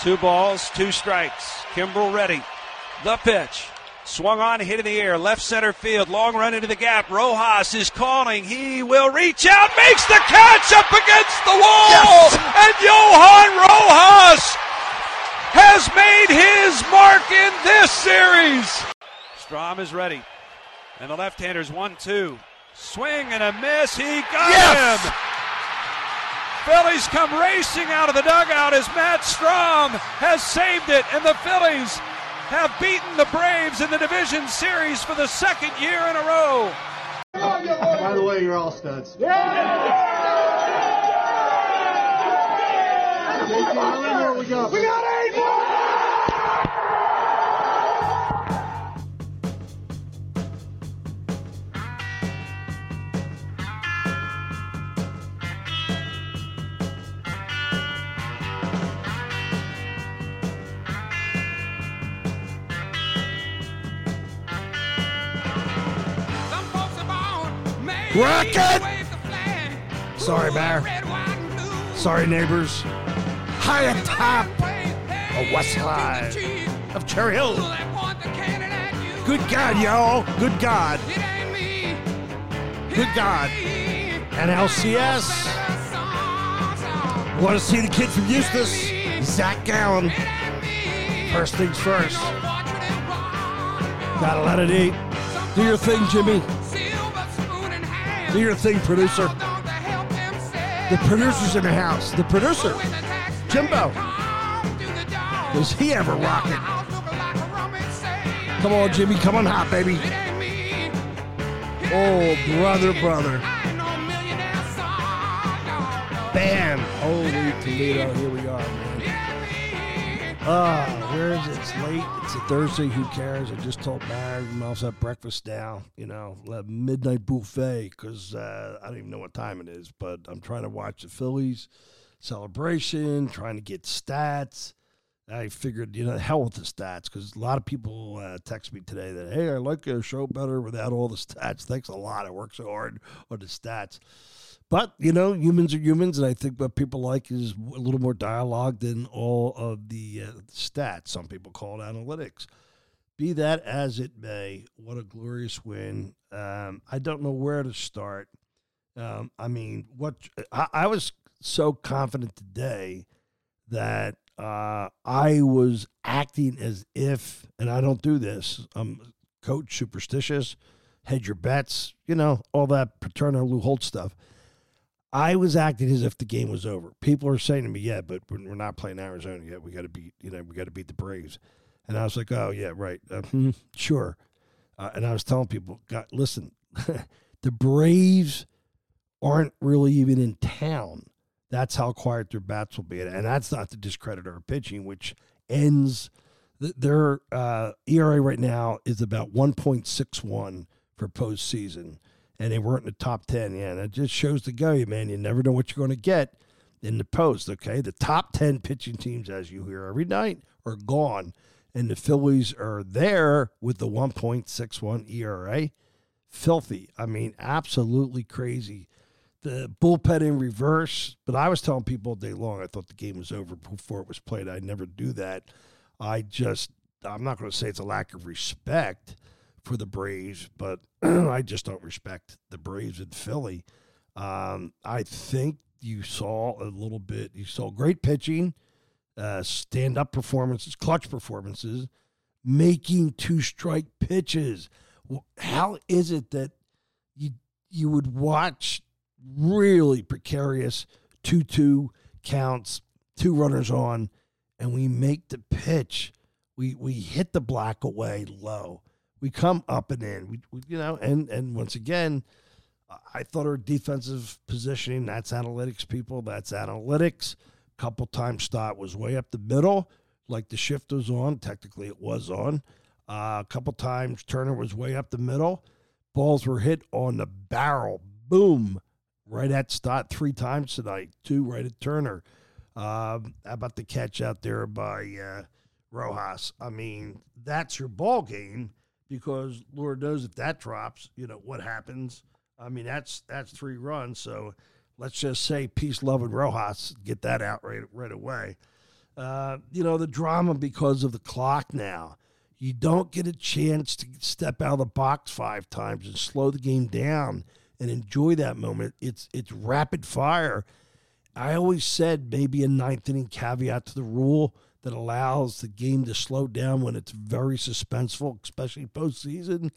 Two balls, two strikes. Kimbrel ready. The pitch. Swung on, hit in the air, left center field, long run into the gap. Rojas is calling. He will reach out, makes the catch up against the wall, yes. and Johan Rojas has made his mark in this series. Strahm is ready, and the left-hander's one-two. Swing and a miss. He got yes. him. Phillies come racing out of the dugout as Matt Strahm has saved it, and the Phillies have beaten the Braves in the division series for the second year in a row. By the way, you're all studs. Yeah! JT, we got? We got eight Rocket! Sorry, Bear. Sorry, neighbors. High atop a west side of Cherry Hill. Good God, y'all. Good God. Good God. And LCS. Want to see the kid from Eustace, Zac Gallen. First things first. Gotta let it eat. Do your thing, Jimmy. Do your thing, producer. The producer's in the house. The producer, Jimbo. Does he ever rock it? Come on, Jimmy. Come on, hot, baby. Oh, brother, brother. Bam. Holy Toledo. Here we are, man. Ah, uh, where is it? It's late. It's a Thursday. Who cares? I just told Mary we must have breakfast now. You know, midnight buffet because uh, I don't even know what time it is. But I'm trying to watch the Phillies celebration, trying to get stats. I figured, you know, hell with the stats because a lot of people uh, text me today that, hey, I like your show better without all the stats. Thanks a lot. I work so hard on the stats. But, you know, humans are humans, and I think what people like is a little more dialogue than all of the uh, stats. Some people call it analytics. Be that as it may, what a glorious win. Um, I don't know where to start. Um, I mean, what I, I, was so confident today that uh, I was acting as if, and I don't do this, I'm coach superstitious, hedge your bets, you know, all that Paterno Lou Holtz stuff. I was acting as if the game was over. People are saying to me, "Yeah, but we're not playing Arizona yet. We got to beat, you know, we got to beat the Braves." And I was like, "Oh yeah, right, uh, hmm, sure." Uh, and I was telling people, God, "Listen, the Braves aren't really even in town. That's how quiet their bats will be, and that's not to discredit our pitching, which ends." Their uh, ERA right now is about 1.61 for postseason and they weren't in the top 10. Yeah, that just shows the go, man. You never know what you're going to get in the post, okay? The top 10 pitching teams, as you hear every night, are gone. And the Phillies are there with the 1.61 ERA. Filthy. I mean, absolutely crazy. The bullpen in reverse. But I was telling people all day long, I thought the game was over before it was played. I never do that. I just, I'm not going to say it's a lack of respect for the Braves, but I just don't respect the Braves in Philly. Um, I think you saw a little bit. You saw great pitching, uh, stand up performances, clutch performances, making two strike pitches. How is it that you you would watch really precarious two two counts, two runners on, and we make the pitch. We we hit the black away low we come up and in. We, we, you know, and and once again, I thought our defensive positioning. That's analytics, people. That's analytics. Couple times Stott was way up the middle, like the shift was on. Technically, it was on. Uh, a couple times Turner was way up the middle. Balls were hit on the barrel. Boom, right at Stott three times tonight. Two right at Turner. Um, how about the catch out there by uh, Rojas? I mean, that's your ball game because Lord knows if that drops, you know what happens. I mean, that's that's three runs. So let's just say peace, love, and Rojas get that out right right away. Uh, you know, the drama because of the clock now. You don't get a chance to step out of the box five times and slow the game down and enjoy that moment. It's it's rapid fire. I always said maybe a ninth inning caveat to the rule that allows the game to slow down when it's very suspenseful, especially postseason.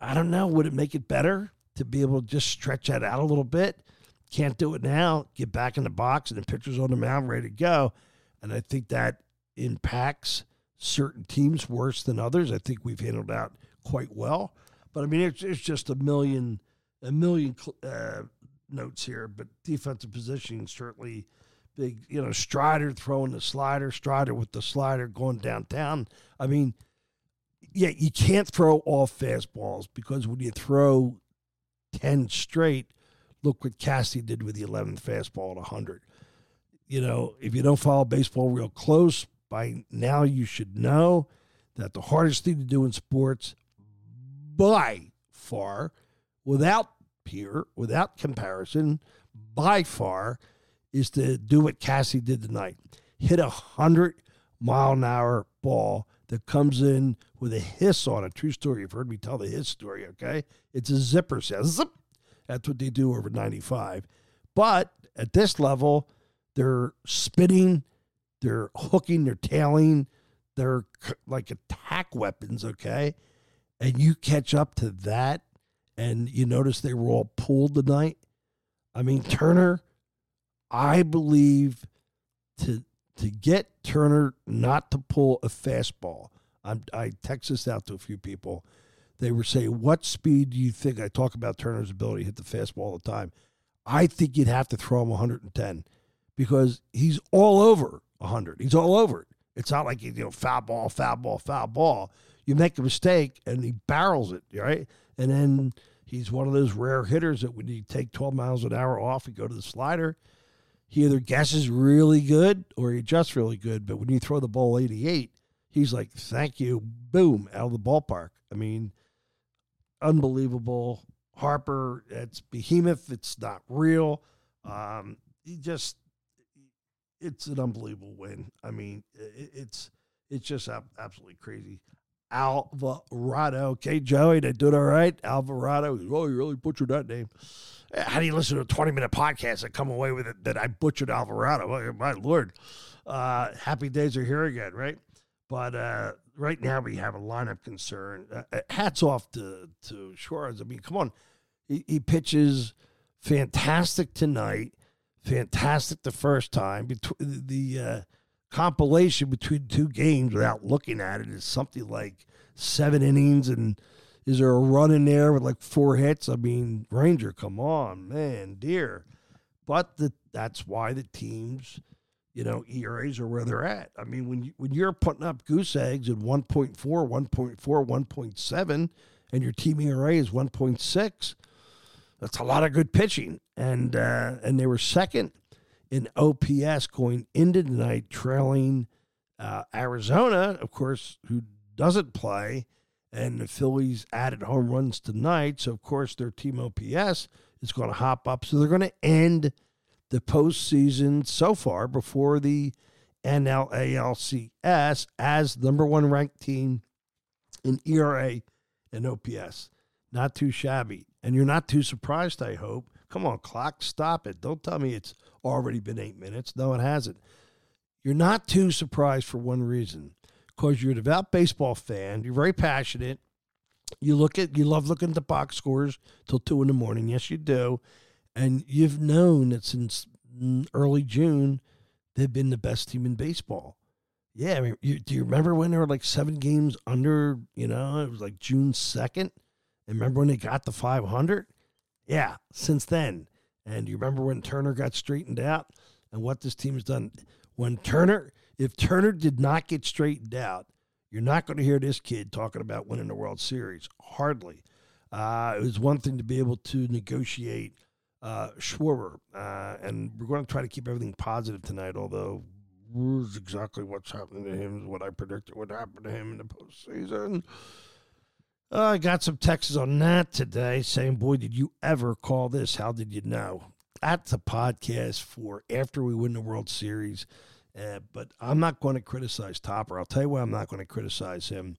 I don't know. Would it make it better to be able to just stretch that out a little bit? Can't do it now. Get back in the box and the pitcher's on the mound ready to go. And I think that impacts certain teams worse than others. I think we've handled that quite well. But I mean, it's, it's just a million, a million uh, notes here. But defensive positioning certainly big. You know, Strider throwing the slider, Strider with the slider going downtown. I mean, yeah, you can't throw all fastballs because when you throw ten straight, look what Cassie did with the 11th fastball at 100. You know, if you don't follow baseball real close, by now you should know that the hardest thing to do in sports, by far, without peer, without comparison, by far, is to do what Cassie did tonight hit a 100 mile an hour ball that comes in with a hiss on it. True story. You've heard me tell the hiss story, okay? It's a zipper sound. Zip that's what they do over 95. But at this level, they're spitting, they're hooking, they're tailing, they're like attack weapons, okay? And you catch up to that, and you notice they were all pulled tonight. I mean, Turner, I believe to to get Turner not to pull a fastball. I'm, I text this out to a few people they were saying, What speed do you think? I talk about Turner's ability to hit the fastball all the time. I think you'd have to throw him 110 because he's all over 100. He's all over it. It's not like, you know, foul ball, foul ball, foul ball. You make a mistake and he barrels it, right? And then he's one of those rare hitters that when you take 12 miles an hour off and go to the slider, he either guesses really good or he adjusts really good. But when you throw the ball 88, he's like, thank you, boom, out of the ballpark. I mean, unbelievable. Harper, it's behemoth. It's not real. Um, he just, it's an unbelievable win. I mean, it, it's it's just absolutely crazy. Alvarado. Okay, Joey, they did all right. Alvarado. Oh, you really butchered that name. How do you listen to a 20 minute podcast and come away with it that I butchered Alvarado? my Lord. Uh, happy days are here again, right? But uh, right now we have a lineup concern. Uh, uh, hats off to to Suarez. I mean, come on, he, he, pitches fantastic tonight. Fantastic the first time. Between the uh, compilation between two games, without looking at it, is something like seven innings. And is there a run in there with like four hits? I mean, Ranger, come on, man, dear. But the, that's why the teams you know, ERAs are where they're at. I mean, when you, when you're putting up goose eggs at 1.4, 1.4, 1.7, and your team ERA is 1.6, that's a lot of good pitching. And uh, and they were second in OPS going into tonight, trailing uh, Arizona, of course, who doesn't play, and the Phillies added home runs tonight. So of course their team OPS is going to hop up. So they're going to end the postseason so far before the NLALCS as number one ranked team in ERA and OPS. Not too shabby. And you're not too surprised, I hope. Come on, clock, stop it. Don't tell me it's already been eight minutes. No, it hasn't. You're not too surprised for one reason because you're a devout baseball fan. You're very passionate. You look at, you love looking at the box scores till two in the morning. Yes, you do and you've known that since mm, early June they've been the best team in baseball. Yeah, I mean, you, do you remember when they were like seven games under? You know, it was like June second. And remember when they got the five hundred? Yeah, since then. And you remember when Turner got straightened out and what this team has done? When Turner, if Turner did not get straightened out, you're not going to hear this kid talking about winning the World Series. Hardly. Uh, it was one thing to be able to negotiate uh, Schwarber. Uh, and we're going to try to keep everything positive tonight, although exactly what's happening to him is what I predicted would happen to him in the postseason. Uh, I got some texts on that today saying, Boy, did you ever call this? How did you know? That's a podcast for after we win the World Series. Uh, but I'm not going to criticize Topper. I'll tell you why I'm not going to criticize him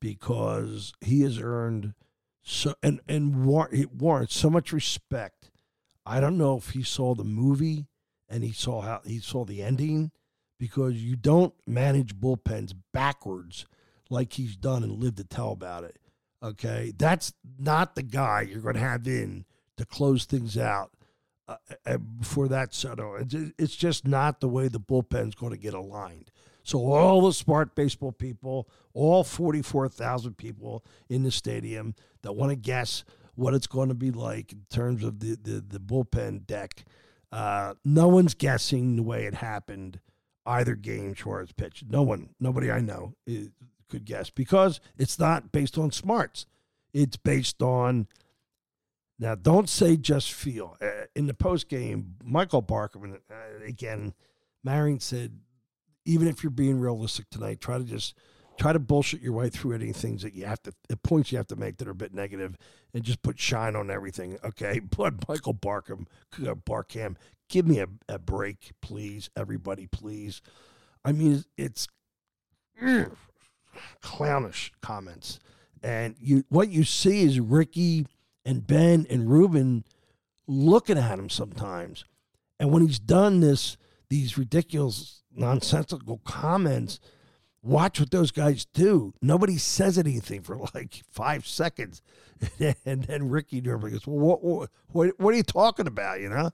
because he has earned so and and war, it warrants so much respect. I don't know if he saw the movie and he saw how he saw the ending because you don't manage bullpens backwards like he's done and lived to tell about it. Okay, that's not the guy you're going to have in to close things out uh, uh, before that settle. It's just not the way the bullpen's going to get aligned. So all the smart baseball people, all 44,000 people in the stadium that want to guess what it's going to be like in terms of the, the, the bullpen deck, uh, no one's guessing the way it happened either game Suarez pitched. No one, nobody I know could guess because it's not based on smarts. It's based on now. Don't say just feel. Uh, in the post game, Michael Barkann uh, again. Marion said, even if you're being realistic tonight, try to just try to bullshit your way through any things that you have to the points you have to make that are a bit negative and just put shine on everything okay but michael Barkann uh, Barkann give me a, a break please everybody please i mean it's clownish comments. And you what you see is Ricky and Ben and Ruben looking at him sometimes. And when he's done this, these ridiculous, nonsensical comments, watch what those guys do. Nobody says anything for like five seconds. and then Ricky normally goes, Well, what, what, what are you talking about? You know?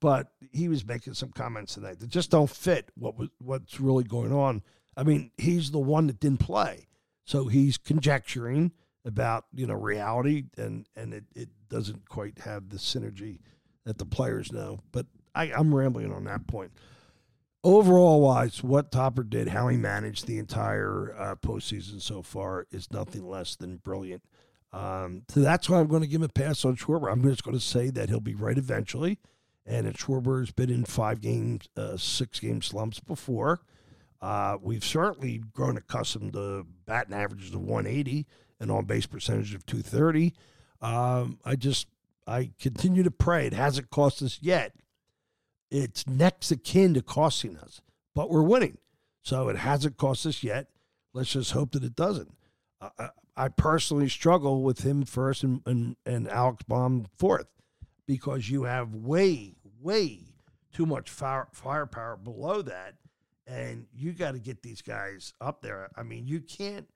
But he was making some comments tonight that just don't fit what was what's really going on. I mean, he's the one that didn't play. So he's conjecturing about, you know, reality and, and it, it doesn't quite have the synergy that the players know. But I, I'm rambling on that point. Overall wise, what Topper did, how he managed the entire uh, postseason so far is nothing less than brilliant. Um, so that's why I'm going to give him a pass on Schwarber. I'm just going to say that he'll be right eventually. And Schwarber's been in five games, uh, six game slumps before. Uh, we've certainly grown accustomed to batting averages of 180 and on base percentage of 230. Um, I just I continue to pray it hasn't cost us yet. It's next akin to costing us, but we're winning, so it hasn't cost us yet. Let's just hope that it doesn't. Uh, I personally struggle with him first and, and, and Alex Bohm fourth because you have way, way too much fire, firepower below that and you got to get these guys up there. I mean, you can't.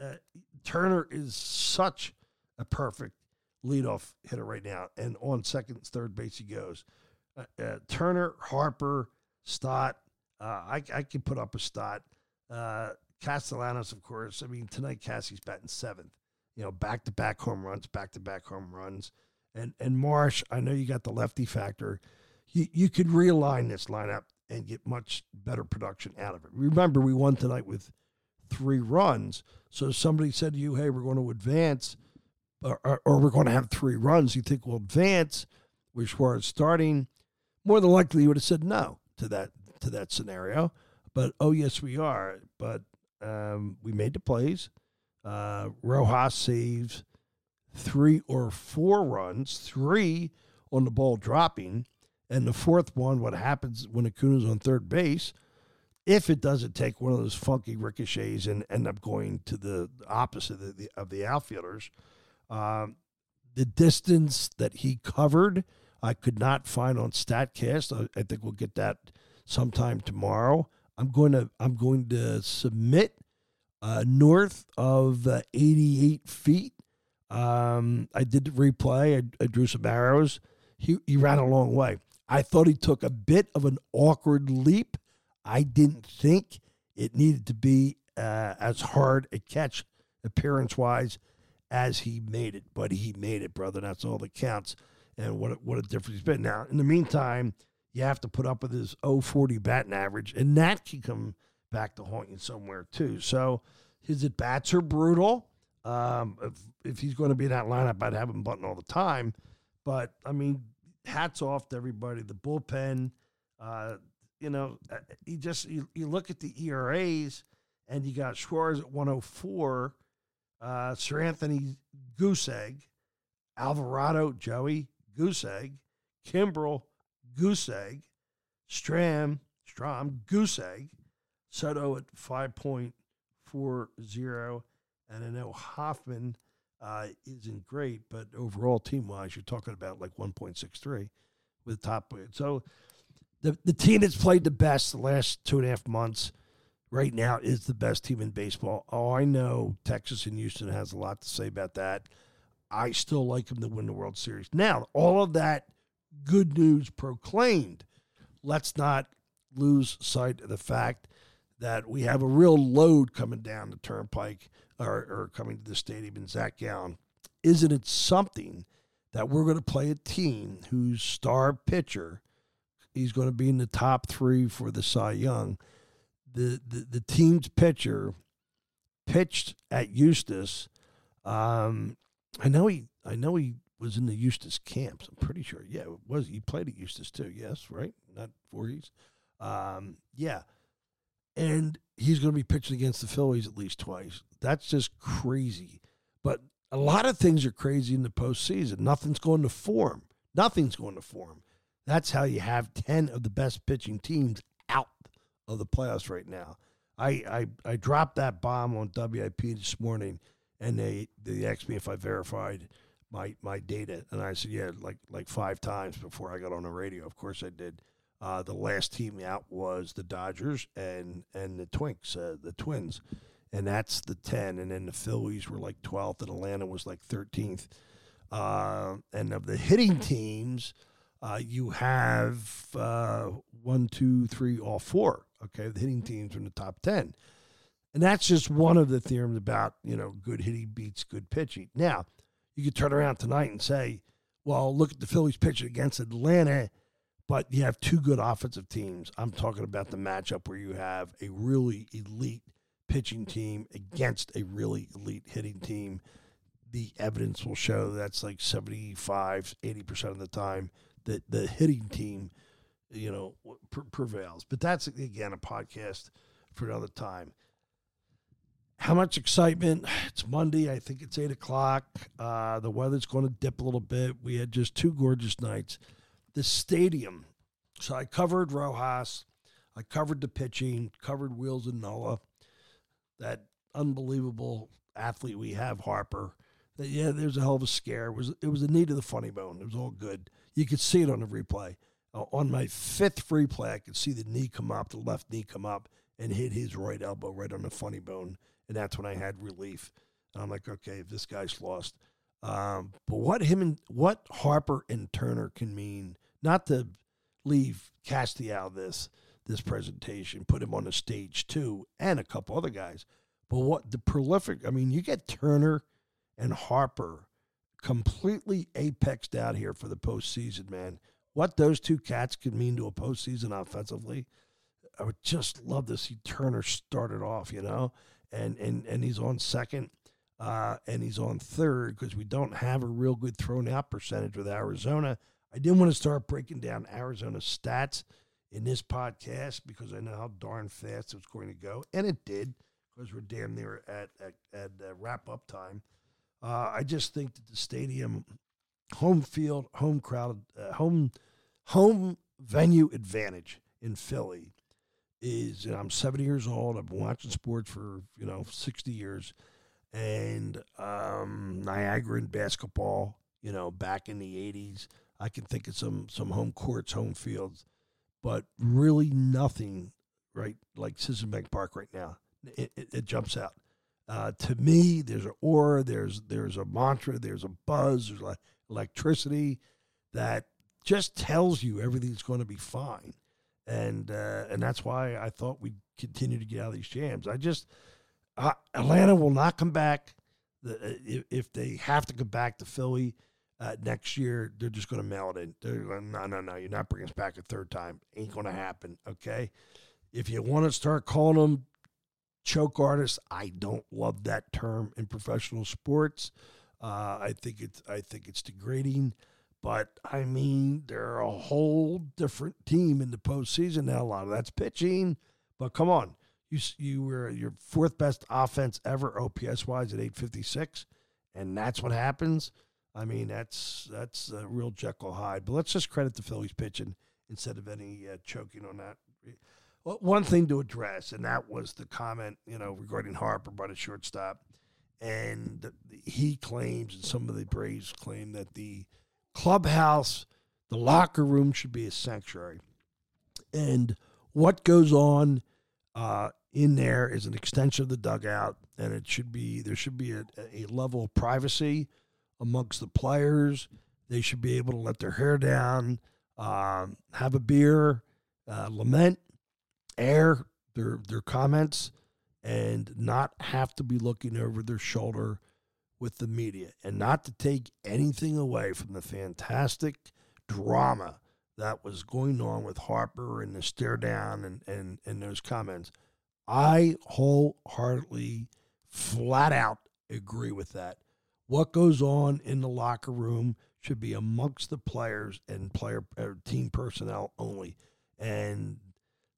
Uh, Turner is such a perfect leadoff hitter right now, and on second, third base he goes. Uh, uh, Turner, Harper, Stott. Uh, I I can put up a Stott. Uh, Castellanos, of course. I mean, tonight Cassie's batting seventh. You know, back to back home runs, back to back home runs, and and Marsh. I know you got the lefty factor. You you could realign this lineup and get much better production out of it. Remember, we won tonight with three runs. So if somebody said to you, hey, we're going to advance, or, or, or we're going to have three runs. You think we'll advance, which Suarez starting. More than likely, you would have said no to that to that scenario. But oh yes, we are. But um, we made the plays. Uh, Rojas saves three or four runs, three on the ball dropping. And the fourth one, what happens when Acuna's on third base, if it doesn't take one of those funky ricochets and end up going to the opposite of the, of the outfielders, um, the distance that he covered, I could not find on Statcast. I, I think we'll get that sometime tomorrow. I'm going to I'm going to submit uh, north of uh, 88 feet. Um, I did the replay. I, I drew some arrows. He, he ran a long way. I thought he took a bit of an awkward leap. I didn't think it needed to be uh, as hard a catch appearance wise as he made it, but he made it, brother. That's all that counts. And what a, what a difference he's been. Now, in the meantime, you have to put up with his 040 batting average, and that can come back to haunt you somewhere too. So his at bats are brutal. Um, if, if he's going to be in that lineup, I'd have him button all the time. But I mean, hats off to everybody. The bullpen, uh, you know, uh, you just you, you look at the ERAs, and you got Suarez at 104, uh, Seranthony Goose Egg, Alvarado Joey Goose Egg, Kimbrel Goose Egg, Stram Strom, goose egg. Soto at 5.40. And I know Hoffman uh, isn't great, but overall, team wise, you're talking about like 1.63 with top. So the, the team that's played the best the last two and a half months right now is the best team in baseball. Oh, I know Texas and Houston has a lot to say about that. I still like them to win the World Series. Now, all of that good news proclaimed, let's not lose sight of the fact that we have a real load coming down the turnpike or, or coming to the stadium in Zac Gallen. Isn't it something that we're going to play a team whose star pitcher, he's going to be in the top three for the Cy Young. The, the, the team's pitcher pitched at Eustace. Um, I know he I know he was in the Eustace camps. I'm pretty sure. Yeah, it was he played at Eustace too? Yes, right? Not Voorhees. Um, yeah, and he's going to be pitching against the Phillies at least twice. That's just crazy. But a lot of things are crazy in the postseason. Nothing's going to form. Nothing's going to form. That's how you have 10 of the best pitching teams out of the playoffs right now. I, I, I dropped that bomb on WIP this morning, and they, they asked me if I verified my, my data. And I said, yeah, like, like five times before I got on the radio. Of course I did. Uh, the last team out was the Dodgers and and the Twinks, uh, the Twins, and that's the ten. And then the Phillies were like twelfth, and Atlanta was like thirteenth. Uh, and of the hitting teams, uh, you have uh, one, two, three, all four. Okay, the hitting teams are in the top ten, and that's just one of the theorems about you know good hitting beats good pitching. Now, you could turn around tonight and say, well, look at the Phillies pitching against Atlanta but you have two good offensive teams. I'm talking about the matchup where you have a really elite pitching team against a really elite hitting team. The evidence will show that's like 75, 80% of the time that the hitting team, you know, prevails. But that's, again, a podcast for another time. How much excitement? It's Monday. I think it's 8 o'clock. Uh, the weather's going to dip a little bit. We had just two gorgeous nights the stadium. So I covered Rojas, I covered the pitching, covered Wheels and Nola, that unbelievable athlete we have, Harper. That yeah, there's a hell of a scare. It was it was a knee to the funny bone. It was all good. You could see it on the replay. Uh, on my fifth free play, I could see the knee come up, the left knee come up, and hit his right elbow right on the funny bone, and that's when I had relief. And I'm like, okay, if this guy's lost. Um, but what him and what Harper and Turner can mean not to leave Casty out of this this presentation, put him on the stage too, and a couple other guys. But what the prolific, I mean, you get Turner and Harper completely apexed out here for the postseason, man. What those two cats could mean to a postseason offensively, I would just love to see Turner started off, you know, and and and he's on second, uh, and he's on third because we don't have a real good thrown out percentage with Arizona. I didn't want to start breaking down Arizona stats in this podcast because I know how darn fast it was going to go, and it did because we're damn near at at, at uh, wrap up time. Uh, I just think that the stadium, home field, home crowd, uh, home home venue advantage in Philly is. I'm 70 years old. I've been watching sports for you know 60 years, and um, Niagara and basketball. You know, back in the 80s I can think of some some home courts, home fields, but really nothing right like Citizen Bank Park right now. It, it, it jumps out. Uh, to me, there's an aura, there's there's a mantra, there's a buzz, there's like electricity that just tells you everything's going to be fine, and uh, and that's why I thought we'd continue to get out of these jams. I just uh, Atlanta will not come back. The, if, if they have to come back to Philly, uh, next year they're just going to mail it in. They're going, no, no, no, you're not bringing us back a third time. Ain't going to happen. Okay. If you want to start calling them choke artists, I don't love that term in professional sports. Uh, I think it's I think it's degrading. But I mean, they're a whole different team in the postseason now. A lot of that's pitching, but come on, you you were your fourth best offense ever OPS wise at 856, and that's what happens. I mean, that's that's a real Jekyll Hyde. But let's just credit the Phillies pitching instead of any uh, choking on that. one thing to address, and that was the comment, you know, regarding Harper by the shortstop. And he claims, and some of the Braves claim, that the clubhouse, the locker room should be a sanctuary. And what goes on uh, in there is an extension of the dugout, and it should be there should be a, a level of privacy amongst the players. They should be able to let their hair down, um, have a beer, uh, lament, air their their comments, and not have to be looking over their shoulder with the media, and not to take anything away from the fantastic drama that was going on with Harper and the stare down and, and, and those comments. I wholeheartedly, flat out agree with that. What goes on in the locker room should be amongst the players and player or team personnel only. And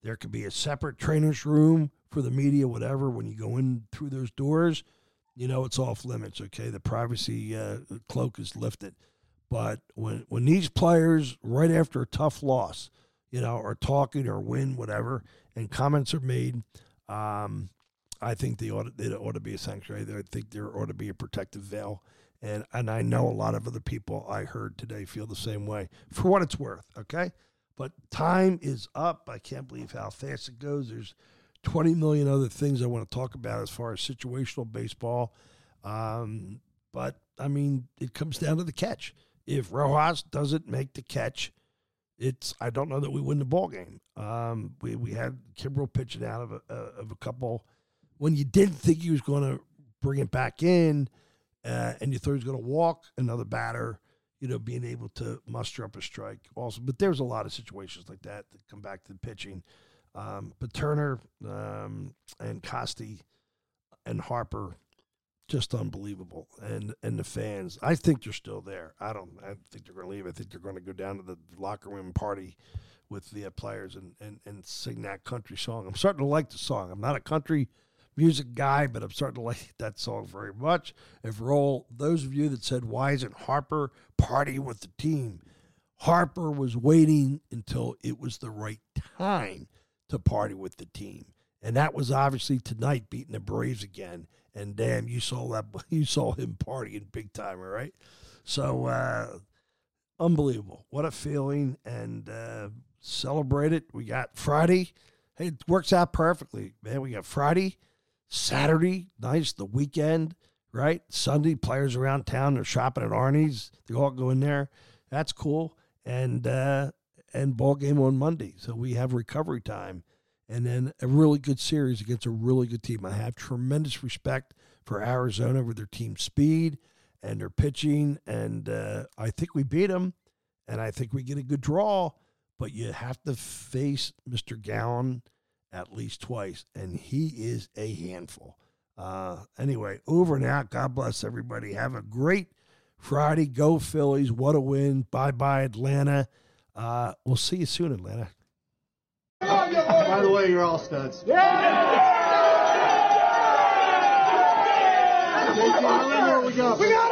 there could be a separate trainer's room for the media, whatever. When you go in through those doors, you know it's off limits. Okay, the privacy uh, cloak is lifted. But when when these players, right after a tough loss, you know, are talking or win, whatever, and comments are made, um, I think they ought it ought to be a sanctuary. I think there ought to be a protective veil. And and I know a lot of other people I heard today feel the same way. For what it's worth, okay. But time is up. I can't believe how fast it goes. There's 20 million other things I want to talk about as far as situational baseball. Um, but I mean, it comes down to the catch if Rojas doesn't make the catch, it's I don't know that we win the ball game. Um, we we had Kimbrel pitching out of a, of a couple when you didn't think he was going to bring it back in, uh, and you thought he was going to walk another batter. You know, being able to muster up a strike also, but there's a lot of situations like that that come back to the pitching. Um, but Turner um, and Costi and Harper just unbelievable. And and the fans, I think they're still there. I don't. I think they're going to leave. I think they're going to go down to the locker room party with the players and, and and sing that country song. I'm starting to like the song. I'm not a country music guy, but I'm starting to like that song very much. And for all those of you that said, "Why isn't Harper partying with the team?" Harper was waiting until it was the right time to party with the team. And that was obviously tonight beating the Braves again and damn, you saw that you saw him partying big time, right? So uh, unbelievable! What a feeling, and uh, celebrate it. We got Friday. Hey, it works out perfectly, man. We got Friday, Saturday, nice. The weekend, right? Sunday, players around town. They're shopping at Arnie's. They all go in there. That's cool. And uh, and ball game on Monday. So we have recovery time and then a really good series against a really good team. I have tremendous respect for Arizona with their team speed and their pitching, and uh, I think we beat them, and I think we get a good draw. But you have to face Mr. Gallen at least twice, and he is a handful. Uh, anyway, over and out. God bless everybody. Have a great Friday. Go Phillies. What a win. Bye bye, Atlanta. Uh, we'll see you soon, Atlanta. By the way, you're all studs. Yeah! JT, how many more we got? We got